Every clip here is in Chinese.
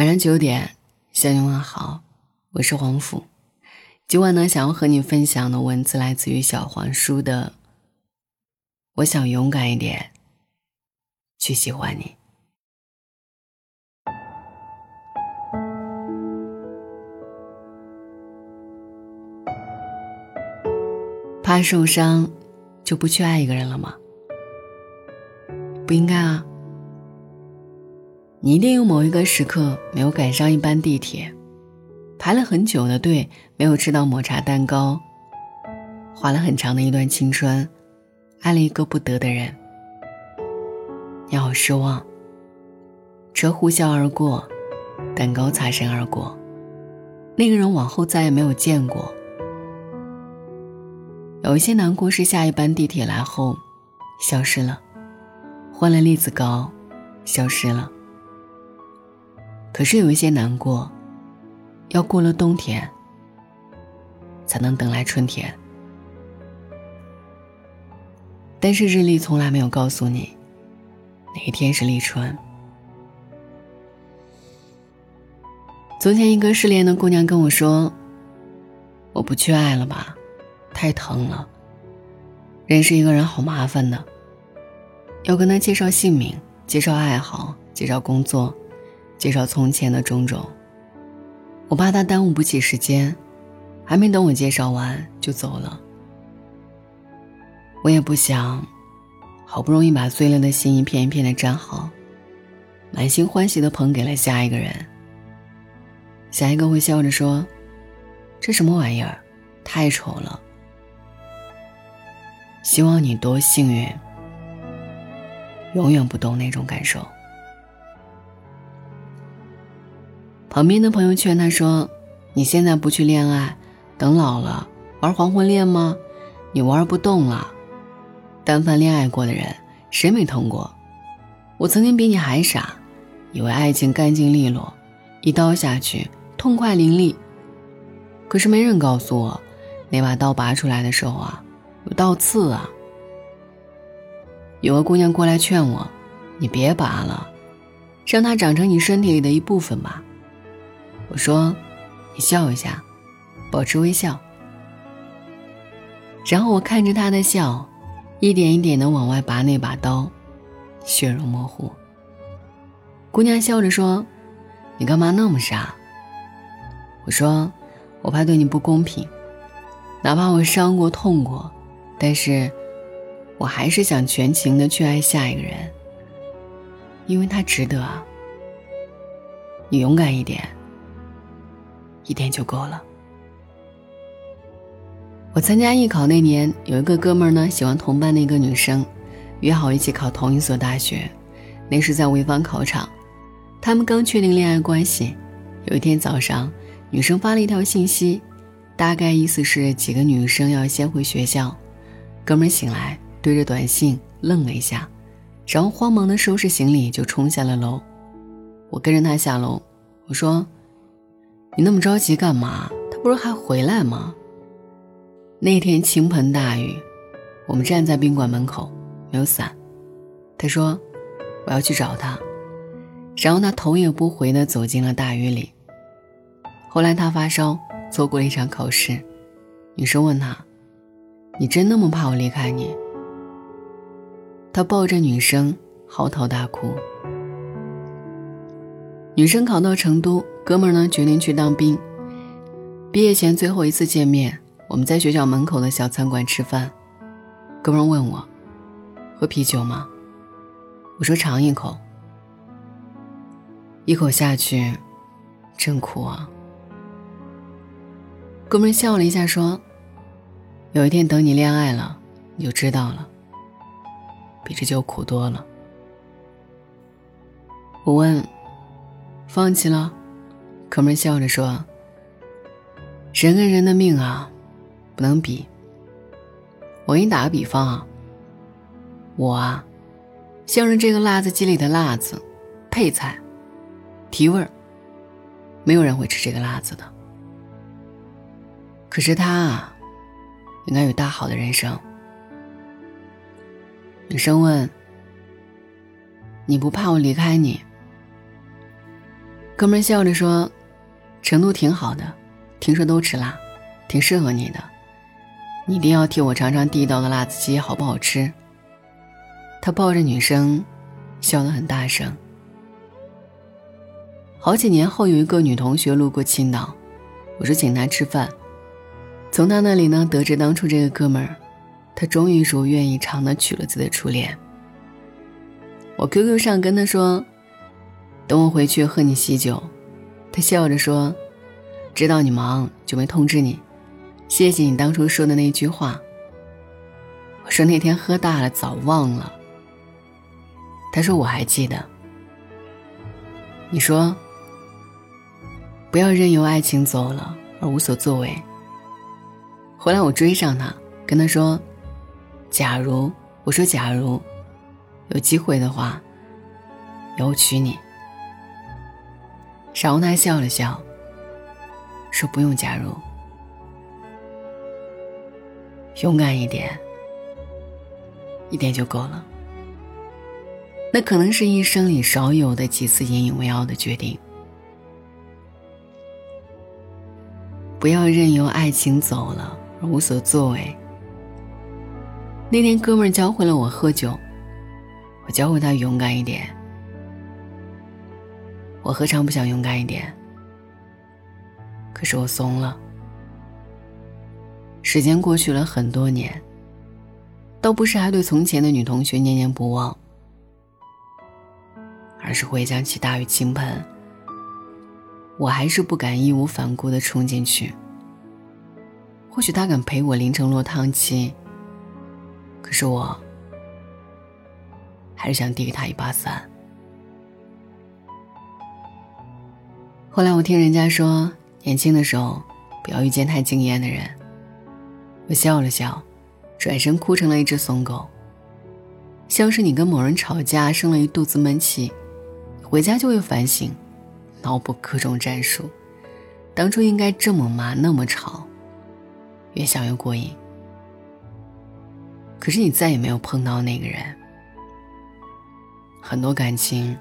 晚上九点，向你问好，我是黄甫。今晚呢，想要和你分享的文字来自于小黄书的。我想勇敢一点，去喜欢你。怕受伤，就不去爱一个人了吗？不应该啊。你一定有某一个时刻没有赶上一班地铁，排了很久的队没有吃到抹茶蛋糕，花了很长的一段青春，爱了一个不得的人，你好失望。车呼啸而过，蛋糕擦身而过，那个人往后再也没有见过。有一些难过是下一班地铁来后，消失了，换了栗子糕，消失了。可是有一些难过，要过了冬天，才能等来春天。但是日历从来没有告诉你，哪一天是立春。从前，一个失恋的姑娘跟我说：“我不去爱了吧，太疼了。认识一个人好麻烦的，要跟他介绍姓名、介绍爱好、介绍工作。”介绍从前的种种，我怕他耽误不起时间，还没等我介绍完就走了。我也不想，好不容易把碎了的心一片一片的粘好，满心欢喜的捧给了下一个人。下一个会笑着说：“这什么玩意儿，太丑了。”希望你多幸运，永远不懂那种感受。旁边的朋友劝他说：“你现在不去恋爱，等老了玩黄昏恋吗？你玩不动了。但凡恋爱过的人，谁没疼过？我曾经比你还傻，以为爱情干净利落，一刀下去痛快淋漓。可是没人告诉我，那把刀拔出来的时候啊，有倒刺啊。有个姑娘过来劝我：你别拔了，让它长成你身体里的一部分吧。”我说：“你笑一下，保持微笑。”然后我看着他的笑，一点一点的往外拔那把刀，血肉模糊。姑娘笑着说：“你干嘛那么傻？”我说：“我怕对你不公平，哪怕我伤过、痛过，但是我还是想全情的去爱下一个人，因为他值得。你勇敢一点。”一点就够了。我参加艺考那年，有一个哥们儿呢，喜欢同班的一个女生，约好一起考同一所大学。那是在潍坊考场，他们刚确定恋爱关系。有一天早上，女生发了一条信息，大概意思是几个女生要先回学校。哥们儿醒来，对着短信愣了一下，然后慌忙的收拾行李就冲下了楼。我跟着他下楼，我说。你那么着急干嘛？他不是还回来吗？那天倾盆大雨，我们站在宾馆门口，没有伞。他说：“我要去找他。”然后他头也不回地走进了大雨里。后来他发烧，错过了一场考试。女生问他：“你真那么怕我离开你？”他抱着女生嚎啕大哭。女生考到成都。哥们儿呢，决定去当兵。毕业前最后一次见面，我们在学校门口的小餐馆吃饭。哥们儿问我：“喝啤酒吗？”我说：“尝一口。”一口下去，真苦啊。哥们儿笑了一下说：“有一天等你恋爱了，你就知道了，比这酒苦多了。”我问：“放弃了？”哥们笑着说：“人跟人的命啊，不能比。我给你打个比方啊，我啊，像是这个辣子鸡里的辣子，配菜，提味儿。没有人会吃这个辣子的。可是他啊，应该有大好的人生。”女生问：“你不怕我离开你？”哥们笑着说：“成都挺好的，听说都吃辣，挺适合你的。你一定要替我尝尝地道的辣子鸡好不好吃。”他抱着女生，笑得很大声。好几年后，有一个女同学路过青岛，我说请她吃饭。从他那里呢，得知当初这个哥们儿，他终于如愿以偿的娶了自己的初恋。我 QQ 上跟他说：“等我回去喝你喜酒。”他笑着说：“知道你忙，就没通知你。谢谢你当初说的那句话。”我说那天喝大了，早忘了。他说我还记得。你说。不要任由爱情走了而无所作为。后来我追上他，跟他说：“假如我说假如有机会的话，我娶你。”然后他笑了笑，说：“不用加入，勇敢一点，一点就够了。那可能是一生里少有的几次引以为傲的决定。”不要任由爱情走了而无所作为。那天哥们教会了我喝酒，我教会他勇敢一点。我何尝不想勇敢一点？可是我怂了。时间过去了很多年，倒不是还对从前的女同学念念不忘，而是回想起大雨倾盆。我还是不敢义无反顾的冲进去。或许他敢陪我淋成落汤鸡，可是我还是想递给他一把伞。后来我听人家说，年轻的时候不要遇见太惊艳的人。我笑了笑，转身哭成了一只怂狗，像是你跟某人吵架，生了一肚子闷气，回家就会反省。脑补各种战术，当初应该这么骂，那么吵，越想越过瘾。可是你再也没有碰到那个人，很多感情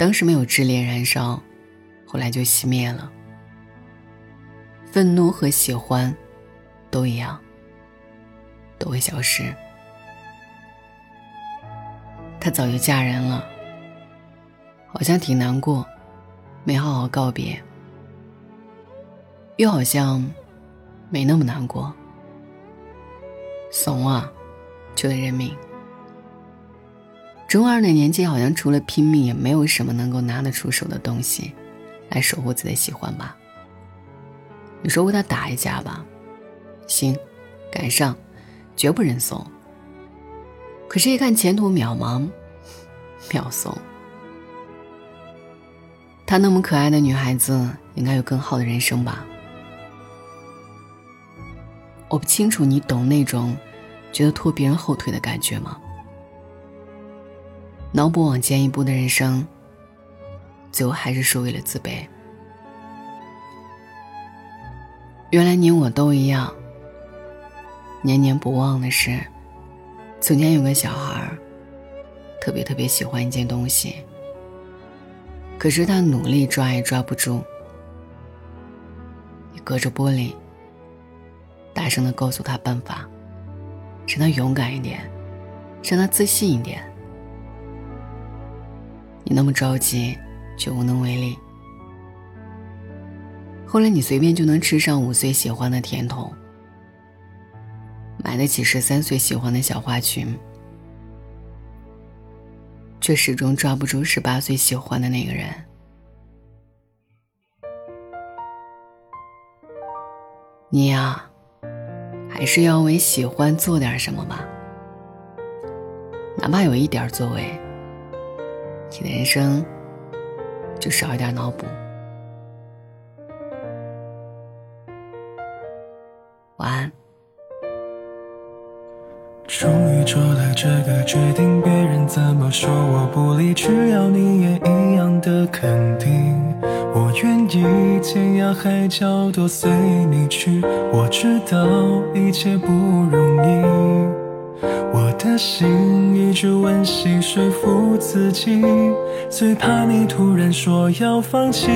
当时没有炽烈燃烧，后来就熄灭了。愤怒和喜欢都一样，都会消失。她早就嫁人了。好像挺难过，没好好告别，又好像没那么难过。怂啊，就得认命。中二的年纪，好像除了拼命，也没有什么能够拿得出手的东西，来守护自己的喜欢吧。你说为他打一架吧，行，赶上，绝不认怂。可是，一看前途渺茫，秒怂。她那么可爱的女孩子，应该有更好的人生吧？我不清楚你懂那种觉得拖别人后腿的感觉吗？脑补往前一步的人生，最后还是输给了自卑。原来你我都一样。念念不忘的是，从前有个小孩特别特别喜欢一件东西。可是他努力抓也抓不住。你隔着玻璃，大声的告诉他办法，让他勇敢一点，让他自信一点。你那么着急，却无能为力。后来你随便就能吃上五岁喜欢的甜筒，买得起十三岁喜欢的小花裙。却始终抓不住十八岁喜欢的那个人。你呀，还是要为喜欢做点什么吧，哪怕有一点作为，你的人生就少一点脑补。晚安。终于做了这个决定，别人怎么说我不理，只要你也一样的肯定，我愿意天涯海角都随你去。我知道一切不容易，我的心一直温习说服自己，最怕你突然说要放弃。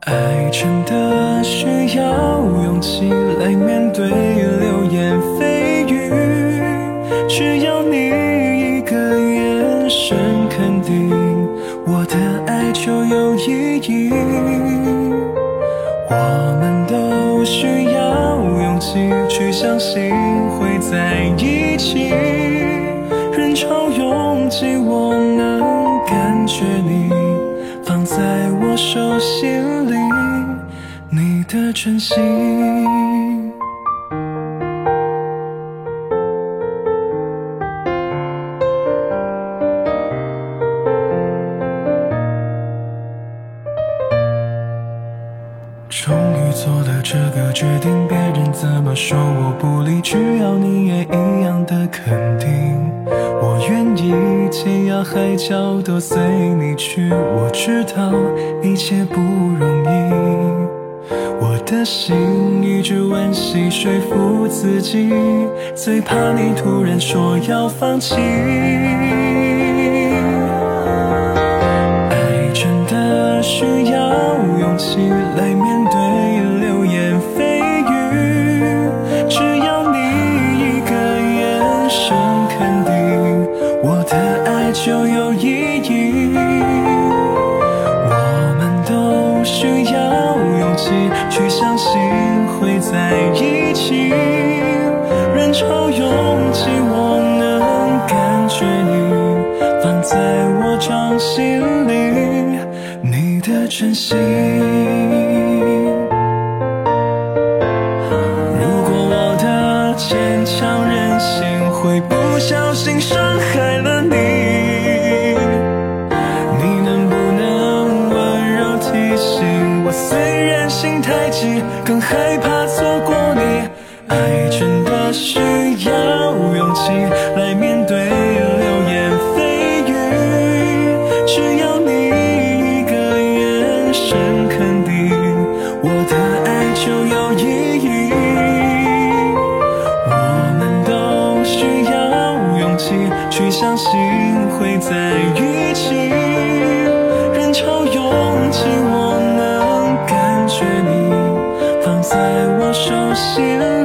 爱真的需要勇气来面对在一起，人潮拥挤，我能感觉你放在我手心里，你的真心。海角都随你去，我知道一切不容易。我的心一直温习说服自己，最怕你突然说要放弃。爱真的需要勇气掌心里，你的真心。如果我的坚强任性会不小心伤害了你，你能不能温柔提醒我？虽然心太急，更害怕错过你。爱真的需要手心